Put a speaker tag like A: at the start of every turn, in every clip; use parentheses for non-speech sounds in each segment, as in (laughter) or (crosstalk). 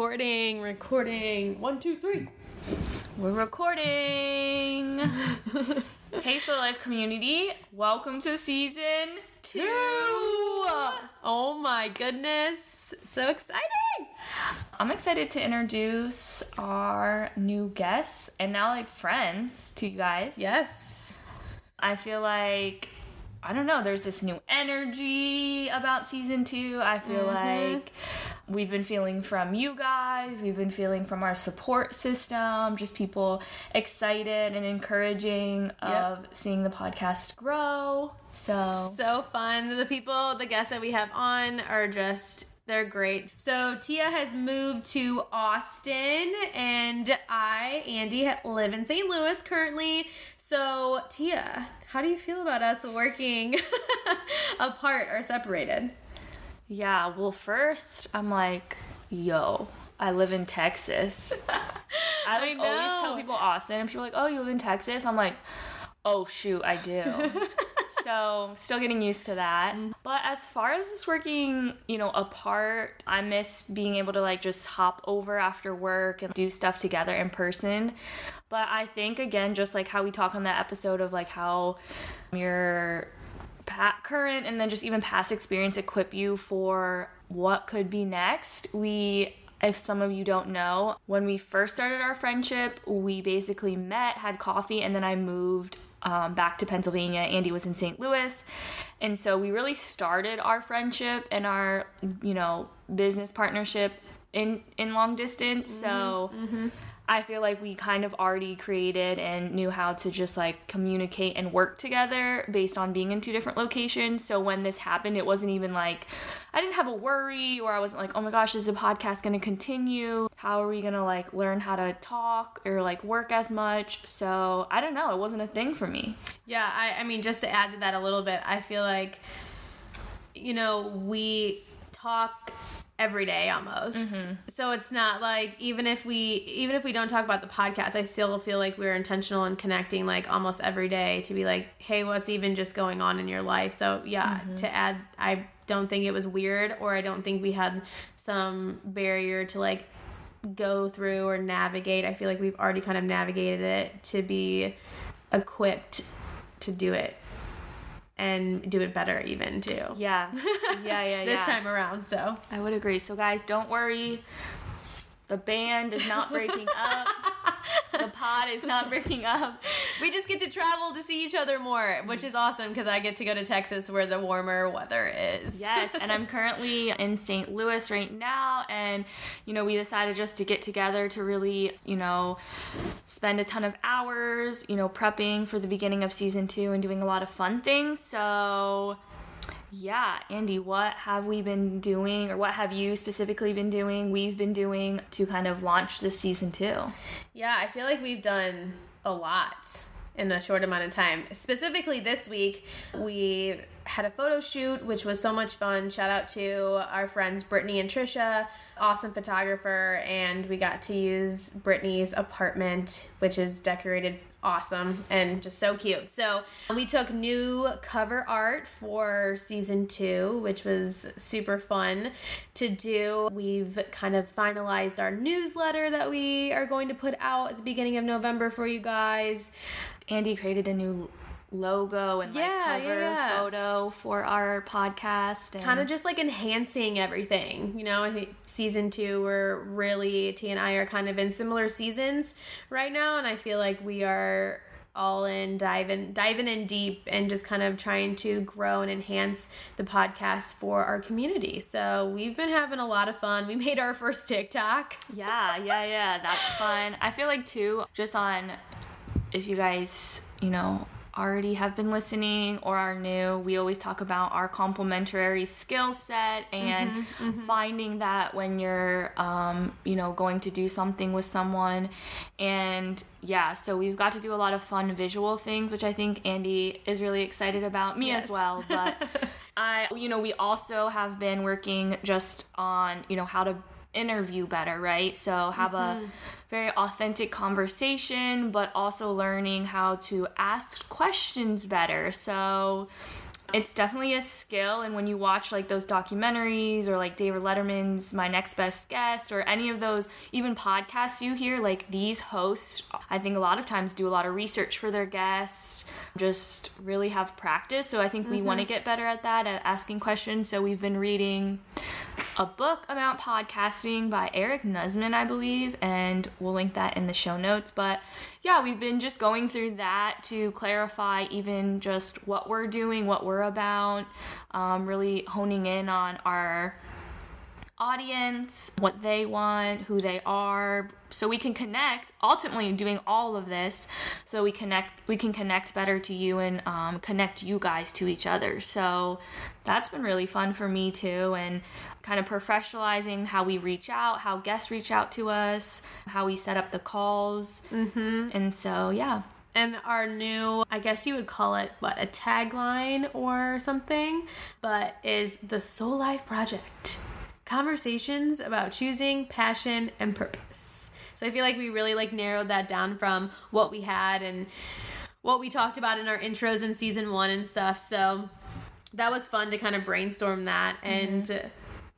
A: recording, recording. One, two, three.
B: We're recording. (laughs) hey, Soul Life community. Welcome to season two.
A: Oh my goodness. So exciting.
B: I'm excited to introduce our new guests and now like friends to you guys.
A: Yes.
B: I feel like I don't know, there's this new energy about season two. I feel mm-hmm. like we've been feeling from you guys, we've been feeling from our support system, just people excited and encouraging of seeing the podcast grow. So
A: So fun. The people, the guests that we have on are just they're great. So Tia has moved to Austin, and I, Andie, live in St. Louis currently. So Tia, how do you feel about us working (laughs) apart or separated?
B: Yeah, well first I'm like, yo, I live in Texas. (laughs) I like
A: I
B: always tell people Austin and people are like, Oh, you live in Texas? I'm like, Oh shoot, I do. (laughs) so still getting used to that. Mm-hmm. But as far as this working, you know, apart, I miss being able to like just hop over after work and do stuff together in person. But I think again, just like how we talk on that episode of like how your pa- current and then just even past experience equip you for what could be next. We if some of you don't know, when we first started our friendship, we basically met, had coffee, and then I moved um, back to Pennsylvania. Andie was in St. Louis. And so we really started our friendship and our, you know, business partnership in, in long distance. So I feel like we kind of already created and knew how to just like communicate and work together based on being in two different locations. So when this happened, it wasn't even like I didn't have a worry or I wasn't like, oh my gosh, is the podcast going to continue? How are we going to like learn how to talk or like work as much? So I don't know. It wasn't a thing for me.
A: Yeah, I, I mean, just to add to that a little bit, I feel like, you know, we talk every day almost. Mm-hmm. So it's not like even if we even if we don't talk about the podcast, I still feel like we're intentional in connecting like almost every day to be like, hey, what's even just going on in your life? So yeah, mm-hmm. to add, I don't think it was weird, or I don't think we had some barrier to like go through or navigate. I feel like we've already kind of navigated it to be equipped to do it and do it better even too.
B: Yeah. (laughs) Yeah, yeah,
A: This
B: yeah.
A: time around, so
B: I would agree. So guys, don't worry. The band is not breaking up. (laughs) the pod is not breaking up.
A: we just get to travel to see each other more, which is awesome because I get to go to Texas where the warmer weather is.
B: Yes, and I'm (laughs) currently in St. Louis right now, and you know, we decided just to get together to really, you know, spend a ton of hours, you know, prepping for the beginning of season two and doing a lot of fun things. So, yeah, Andie, what have we been doing, or what have you specifically been doing? We've been doing to kind of launch this season two.
A: Yeah, I feel like we've done a lot in a short amount of time. Specifically this week, we had a photo shoot, which was so much fun. Shout out to our friends Brittany and Trisha, awesome photographer, and we got to use Brittany's apartment, which is decorated awesome and just so cute. So we took new cover art for season two, which was super fun to do. We've kind of finalized our newsletter that we are going to put out at the beginning of November for you guys.
B: Andie created a new logo and like
A: Yeah,
B: cover
A: yeah, yeah.
B: photo for our podcast and
A: Kind of just like enhancing everything. You know, I think season two, we're really, T and I are kind of in similar seasons right now. And I feel like we are all in diving diving in deep and just kind of trying to grow and enhance the podcast for our community. So we've been having a lot of fun. We made our first TikTok.
B: Yeah, yeah, yeah. That's fun. I feel like too, just on if you guys, you know, already have been listening or are new, we always talk about our complementary skill set and finding that when you're, um, you know, going to do something with someone. And yeah, so we've got to do a lot of fun visual things, which I think Andie is really excited about, me
A: Yes.
B: as well. But (laughs) I, you know, we also have been working just on, you know, how to interview better, right? So have a mm-hmm. very authentic conversation, but also learning how to ask questions better. So it's definitely a skill. And when you watch like those documentaries or like David Letterman's My Next Best Guest or any of those even podcasts you hear, like these hosts, I think a lot of times do a lot of research for their guests, just really have practice. So I think we want to mm-hmm. get better at that, at asking questions. So we've been reading a book about podcasting by Eric Nuzman, I believe, and we'll link that in the show notes. But yeah, we've been just going through that to clarify even just what we're doing, what we're about, um, really honing in on our audience, what they want, who they are, so we can connect. Ultimately, doing all of this, so we connect, we can connect better to you and um, connect you guys to each other. So that's been really fun for me too, and kind of professionalizing how we reach out, how guests reach out to us, how we set up the calls, mm-hmm. and so yeah.
A: And our new, I guess you would call it what, a tagline or something, but is the Soul Life Project conversations about choosing passion and purpose. So I feel like we really like narrowed that down from what we had and what we talked about in our intros in season 1 and stuff. So that was fun to kind of brainstorm that and mm-hmm.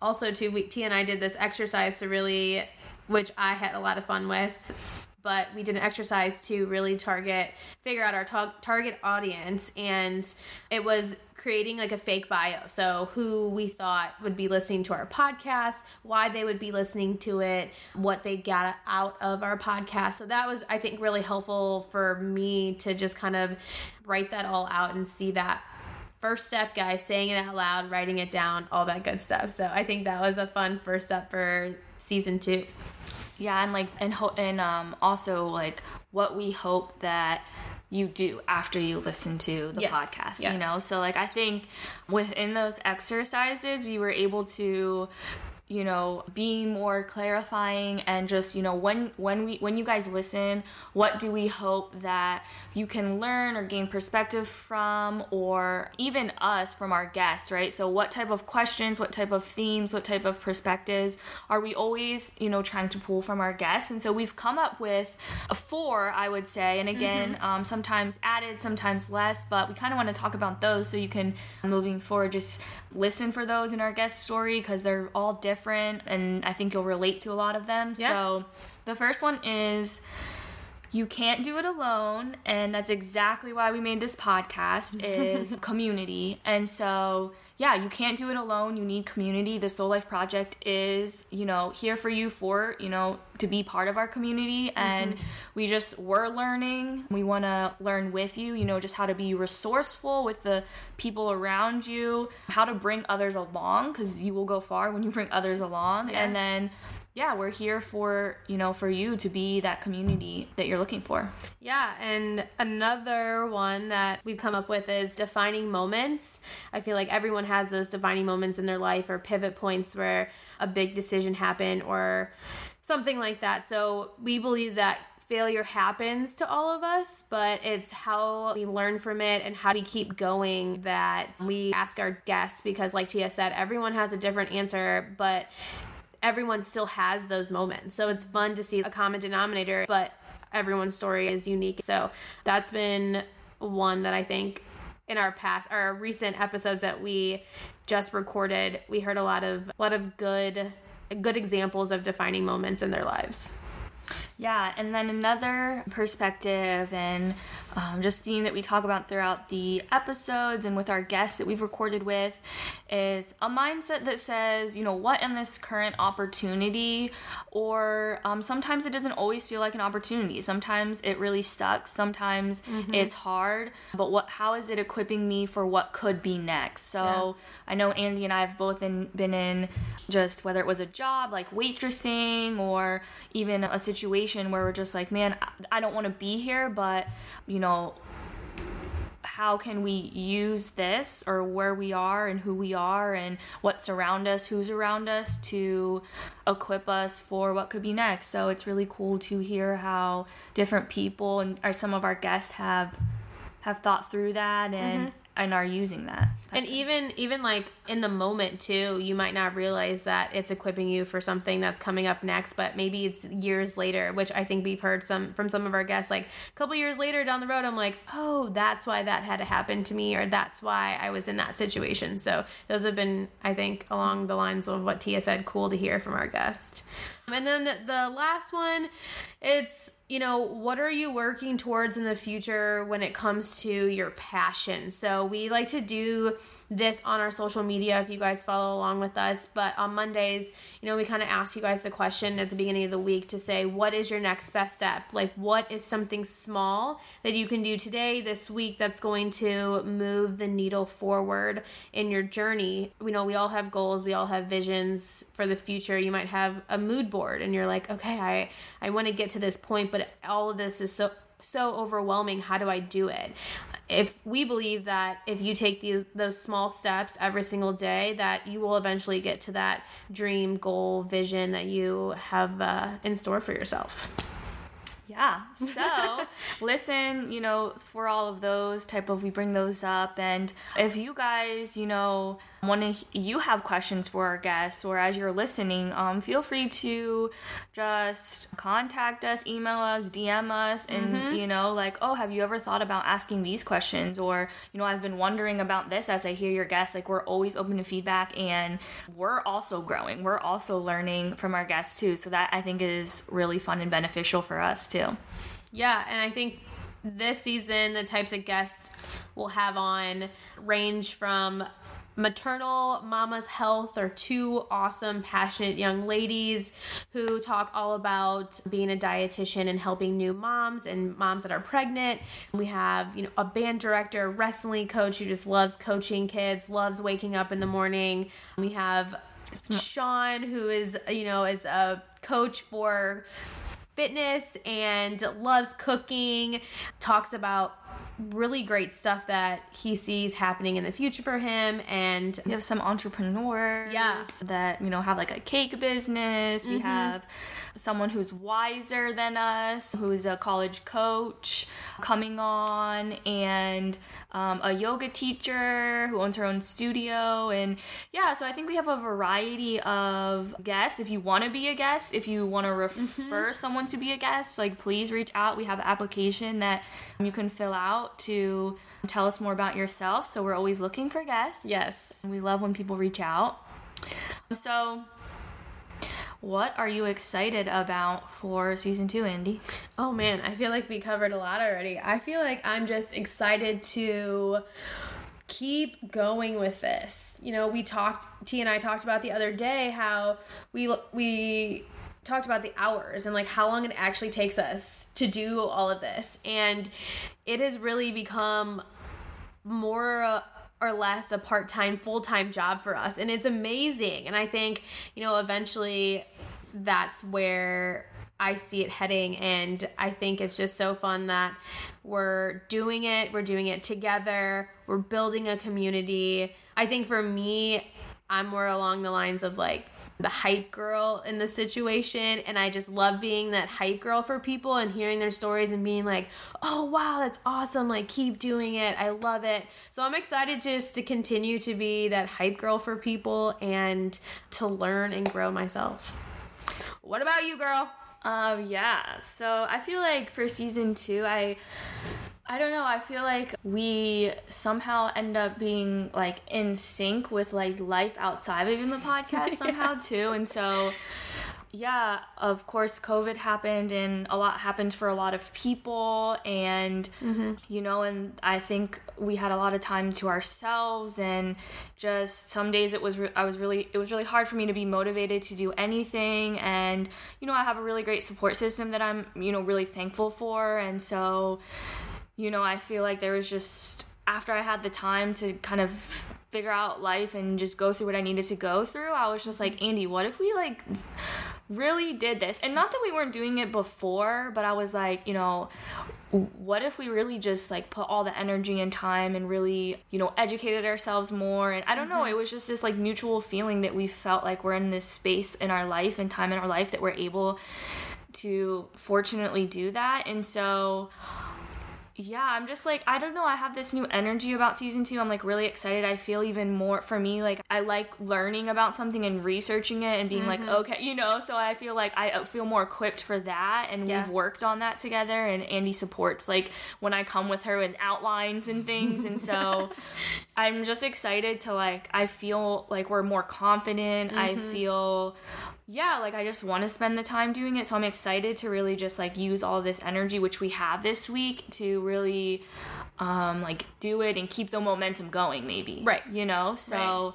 A: also too we T and I did this exercise to really which I had a lot of fun with but we did an exercise to really target figure out our ta- target audience and it was creating like a fake bio. So who we thought would be listening to our podcast why they would be listening to it what they got out of our podcast. So that was i think really helpful for me to just kind of write that all out and see that first step guys saying it out loud writing it down all that good stuff. So i think that was a fun first step for season two.
B: Yeah, and like and ho- and um also like what we hope that you do after you listen to the yes, podcast, yes. you know? So like I think within those exercises we were able to you know be more clarifying and just you know when when we when you guys listen what do we hope that you can learn or gain perspective from or even us from our guests right so what type of questions what type of themes what type of perspectives are we always you know trying to pull from our guests and so we've come up with a four i would say and again mm-hmm. um, sometimes added sometimes less but we kind of want to talk about those so you can moving forward just listen for those in our guest story because they're all different different, and I think you'll relate to a lot of them. Yeah. So the first one is you can't do it alone and that's exactly why we made this podcast is (laughs) community. And so yeah you can't do it alone. You need community. The soul life project is you know here for you for you know to be part of our community. And mm-hmm. we just we're learning. We want to learn with you you know just how to be resourceful with the people around you how to bring others along because you will go far when you bring others along. Yeah. and then yeah, we're here for, you know, for you to be that community that you're looking for.
A: Yeah, and another one that we've come up with is defining moments. I feel like everyone has those defining moments in their life or pivot points where a big decision happened or something like that. So, we believe that failure happens to all of us, but it's how we learn from it and how we keep going that we ask our guests because, like Tia said, everyone has a different answer, but everyone still has those moments. So it's fun to see a common denominator, but everyone's story is unique. So that's been one that I think in our past our recent episodes that we just recorded, we heard a lot of a lot of good good examples of defining moments in their lives.
B: Yeah, and then another perspective and um, just theme that we talk about throughout the episodes and with our guests that we've recorded with is a mindset that says, you know, what in this current opportunity, or um, sometimes it doesn't always feel like an opportunity. Sometimes it really sucks. Sometimes mm-hmm. it's hard. But what? How is it equipping me for what could be next? So yeah. I know Andie and I have both in, been in just whether it was a job like waitressing or even a situation where we're just like, man, I don't want to be here, but you you know, how can we use this or where we are and who we are and what's around us, who's around us to equip us for what could be next. So it's really cool to hear how different people and or some of our guests have have thought through that and mm-hmm. And are using that.
A: and even even like in the moment too you might not realize that it's equipping you for something that's coming up next but maybe it's years later which i think we've heard some from some of our guests like a couple years later down the road i'm like oh that's why that had to happen to me or that's why i was in that situation so those have been i think along the lines of what tia said cool to hear from our guest and then the last one it's you know, what are you working towards in the future when it comes to your passion? So, we like to do this on our social media if you guys follow along with us. But on Mondays, you know, we kind of ask you guys the question at the beginning of the week to say, what is your next best step? Like, what is something small that you can do today, this week, that's going to move the needle forward in your journey? We know we all have goals, we all have visions for the future. You might have a mood board and you're like, okay, I, I want to get to this point, but all of this is so so overwhelming. How do I do it? If we believe that if you take these those small steps every single day, that you will eventually get to that dream, goal, vision that you have uh, in store for yourself.
B: Yeah. So (laughs) listen, you know, for all of those type of we bring those up and if you guys, you know, to you have questions for our guests or as you're listening, um feel free to just contact us, email us, DM us and mm-hmm. you know, like, "Oh, have you ever thought about asking these questions?" or, you know, I've been wondering about this as I hear your guests. Like we're always open to feedback and we're also growing. We're also learning from our guests too. So that I think is really fun and beneficial for us too.
A: Yeah, and I think this season the types of guests we'll have on range from maternal mama's health are two awesome passionate young ladies who talk all about being a dietitian and helping new moms and moms that are pregnant. We have you know a band director wrestling coach who just loves coaching kids loves waking up in the morning. We have sean who is you know is a coach for fitness and loves cooking, talks about really great stuff that he sees happening in the future for him and
B: we have some entrepreneurs
A: yeah.
B: that you know have like a cake business mm-hmm. we have someone who's wiser than us, who's a college coach coming on, and um, a yoga teacher who owns her own studio. And yeah, so I think we have a variety of guests. If you want to be a guest, if you want to refer mm-hmm. someone to be a guest, like please reach out. We have an application that you can fill out to tell us more about yourself. So we're always looking for guests.
A: Yes.
B: We love when people reach out. So what are you excited about for season two, Andie?
A: Oh man, I feel like we covered a lot already. I feel like I'm just excited to keep going with this. You know, we talked T and I talked about the other day how we we talked about the hours and like how long it actually takes us to do all of this. And it has really become more uh, or less a part-time full-time job for us. And it's amazing. And i think you know eventually that's where I see it heading. And I think it's just so fun that we're doing it, we're doing it together, we're building a community. I think for me, I'm more along the lines of like the hype girl in the situation and I just love being that hype girl for people and hearing their stories and being like, "Oh wow, that's awesome. Like keep doing it. I love it." So I'm excited just to continue to be that hype girl for people and to learn and grow myself. What about you, girl?
B: Um yeah. So I feel like for season 2, I I don't know. I feel like we somehow end up being like in sync with like life outside of even the (laughs) podcast somehow too. And so yeah, of course, COVID happened and a lot happened for a lot of people. And, mm-hmm. you know, and I think we had a lot of time to ourselves. And just some days it was, re- I was really, it was really hard for me to be motivated to do anything. And, you know, I have a really great support system that I'm, you know, really thankful for. And so, you know, I feel like there was just after I had the time to kind of figure out life and just go through what I needed to go through, I was just like, Andie, what if we like really did this? And not that we weren't doing it before, but I was like, you know, what if we really just like put all the energy and time and really, you know, educated ourselves more? And I don't mm-hmm. know, it was just this like mutual feeling that we felt like we're in this space in our life and time in our life that we're able to fortunately do that. And so yeah, I'm just like, I don't know. I have this new energy about season two. I'm like really excited. I feel even more, for me, like I like learning about something and researching it and being mm-hmm. like, okay, you know, so I feel like I feel more equipped for that. And yeah. we've worked on that together. And Andie supports like when I come with her and outlines and things. And so (laughs) I'm just excited to like, I feel like we're more confident. Mm-hmm. I feel yeah, like I just want to spend the time doing it. So I'm excited to really just like use all this energy, which we have this week, to really um, like do it and keep the momentum going, maybe.
A: Right.
B: You know? So right.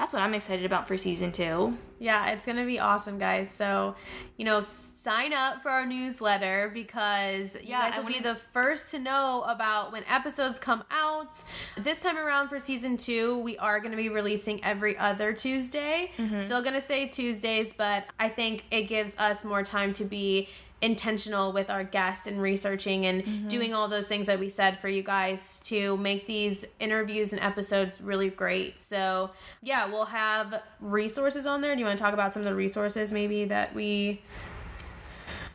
B: That's what I'm excited about for season two.
A: Yeah, it's going to be awesome, guys. So, you know, sign up for our newsletter because you yeah, guys will wanna... be the first to know about when episodes come out. This time around for season two, we are going to be releasing every other Tuesday. Mm-hmm. Still going to say Tuesdays, but I think it gives us more time to be intentional with our guests and researching and mm-hmm. doing all those things that we said for you guys to make these interviews and episodes really great. So, yeah, we'll have resources on there. Do you want to talk about some of the resources maybe that we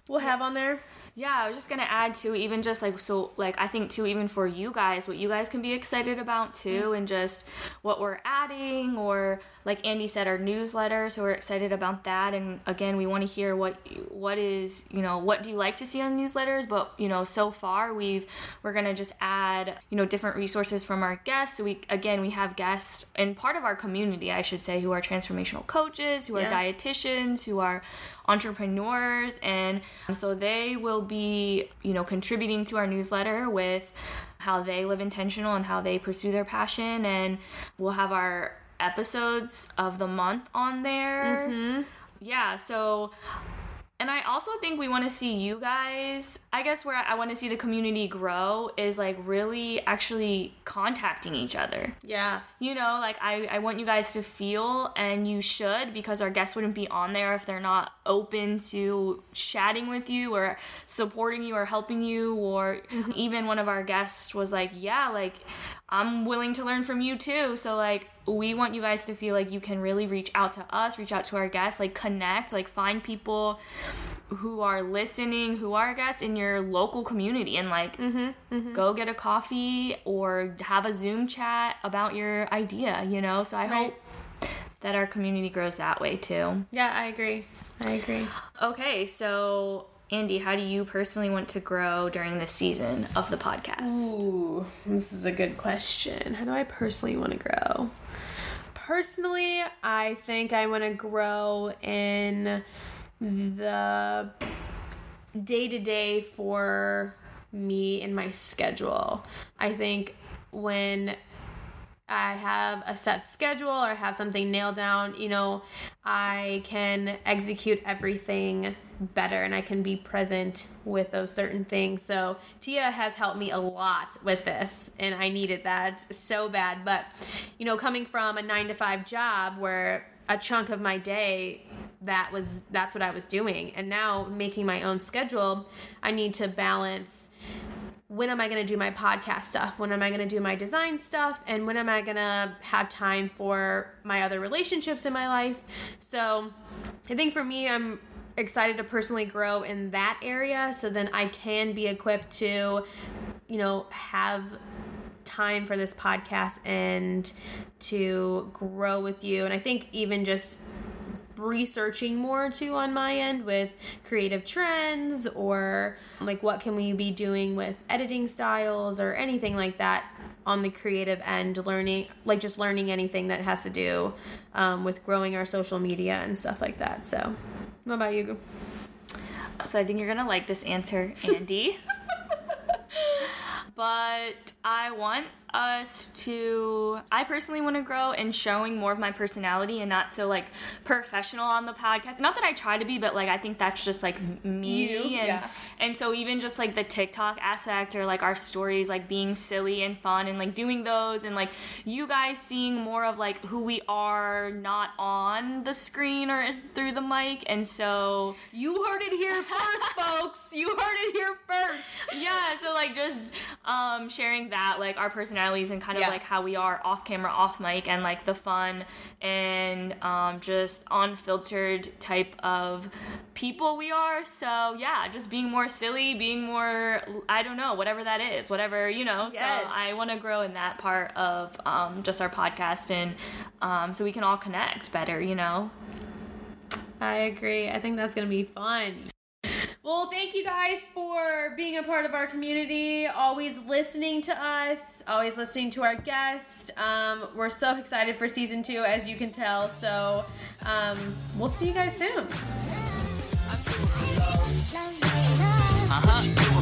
A: will have on there?
B: Yeah, I was just gonna add too, even just like so, like I think too, even for you guys, what you guys can be excited about too, mm-hmm. and just what we're adding, or like Andie said, our newsletter. So we're excited about that, and again, we want to hear what what is you know what do you like to see on newsletters, but you know so far we've we're gonna just add you know different resources from our guests. So we again we have guests and part of our community, I should say, who are transformational coaches, who are dietitians, who are entrepreneurs and so they will be you know contributing to our newsletter with how they live intentional and how they pursue their passion and we'll have our episodes of the month on there mm-hmm. yeah so and I also think we want to see you guys. I guess where I want to see the community grow is like really actually contacting each other.
A: Yeah.
B: You know, like I, I want you guys to feel, and you should, because our guests wouldn't be on there if they're not open to chatting with you or supporting you or helping you. Or mm-hmm. even one of our guests was like, Yeah, like I'm willing to learn from you too. So like we want you guys to feel like you can really reach out to us, reach out to our guests, like connect, like find people who are listening, who are guests in your local community and like mm-hmm, mm-hmm. go get a coffee or have a Zoom chat about your idea, you know? So I right. hope that our community grows that way too.
A: Yeah, I agree. I agree.
B: Okay, so Andie, how do you personally want to grow during this season of the podcast?
A: Ooh, this is a good question. How do I personally want to grow? Personally, I think I want to grow in the day to day for me and my schedule. I think when I have a set schedule or have something nailed down, you know, I can execute everything better and I can be present with those certain things. So Tia has helped me a lot with this and I needed that so bad. But, you know, coming from a nine to five job where a chunk of my day that was that's what I was doing and now making my own schedule I need to balance when am I going to do my podcast stuff? When am I going to do my design stuff? And when am I going to have time for my other relationships in my life? So I think for me, I'm excited to personally grow in that area so then I can be equipped to, you know, have time for this podcast and to grow with you. And I think even just researching more too on my end with creative trends or like what can we be doing with editing styles or anything like that on the creative end learning like just learning anything that has to do um, with growing our social media and stuff like that so what about you?
B: So i think you're gonna like this answer andie (laughs) but I want us to I personally want to grow in showing more of my personality and not so like professional on the podcast. Not that I try to be, but like I think that's just like me
A: you,
B: and
A: yeah.
B: and so even just like the TikTok aspect or like our stories like being silly and fun and like doing those and like you guys seeing more of like who we are not on the screen or through the mic and so
A: you heard it here first (laughs) folks. You heard it here first.
B: Yeah, so like just um sharing that like our personalities and kind of
A: Yeah.
B: like how we are off camera, off mic, and like the fun and um, just unfiltered type of people we are. So yeah, just being more silly, being more I don't know, whatever that is, whatever you know.
A: Yes.
B: So I want to grow in that part of um, just our podcast and um, so we can all connect better, you know.
A: I agree. I think that's going to be fun. Well, thank you guys for being a part of our community, always listening to us, always listening to our guests. Um, we're so excited for season two, as you can tell. So um, we'll see you guys soon.
C: love.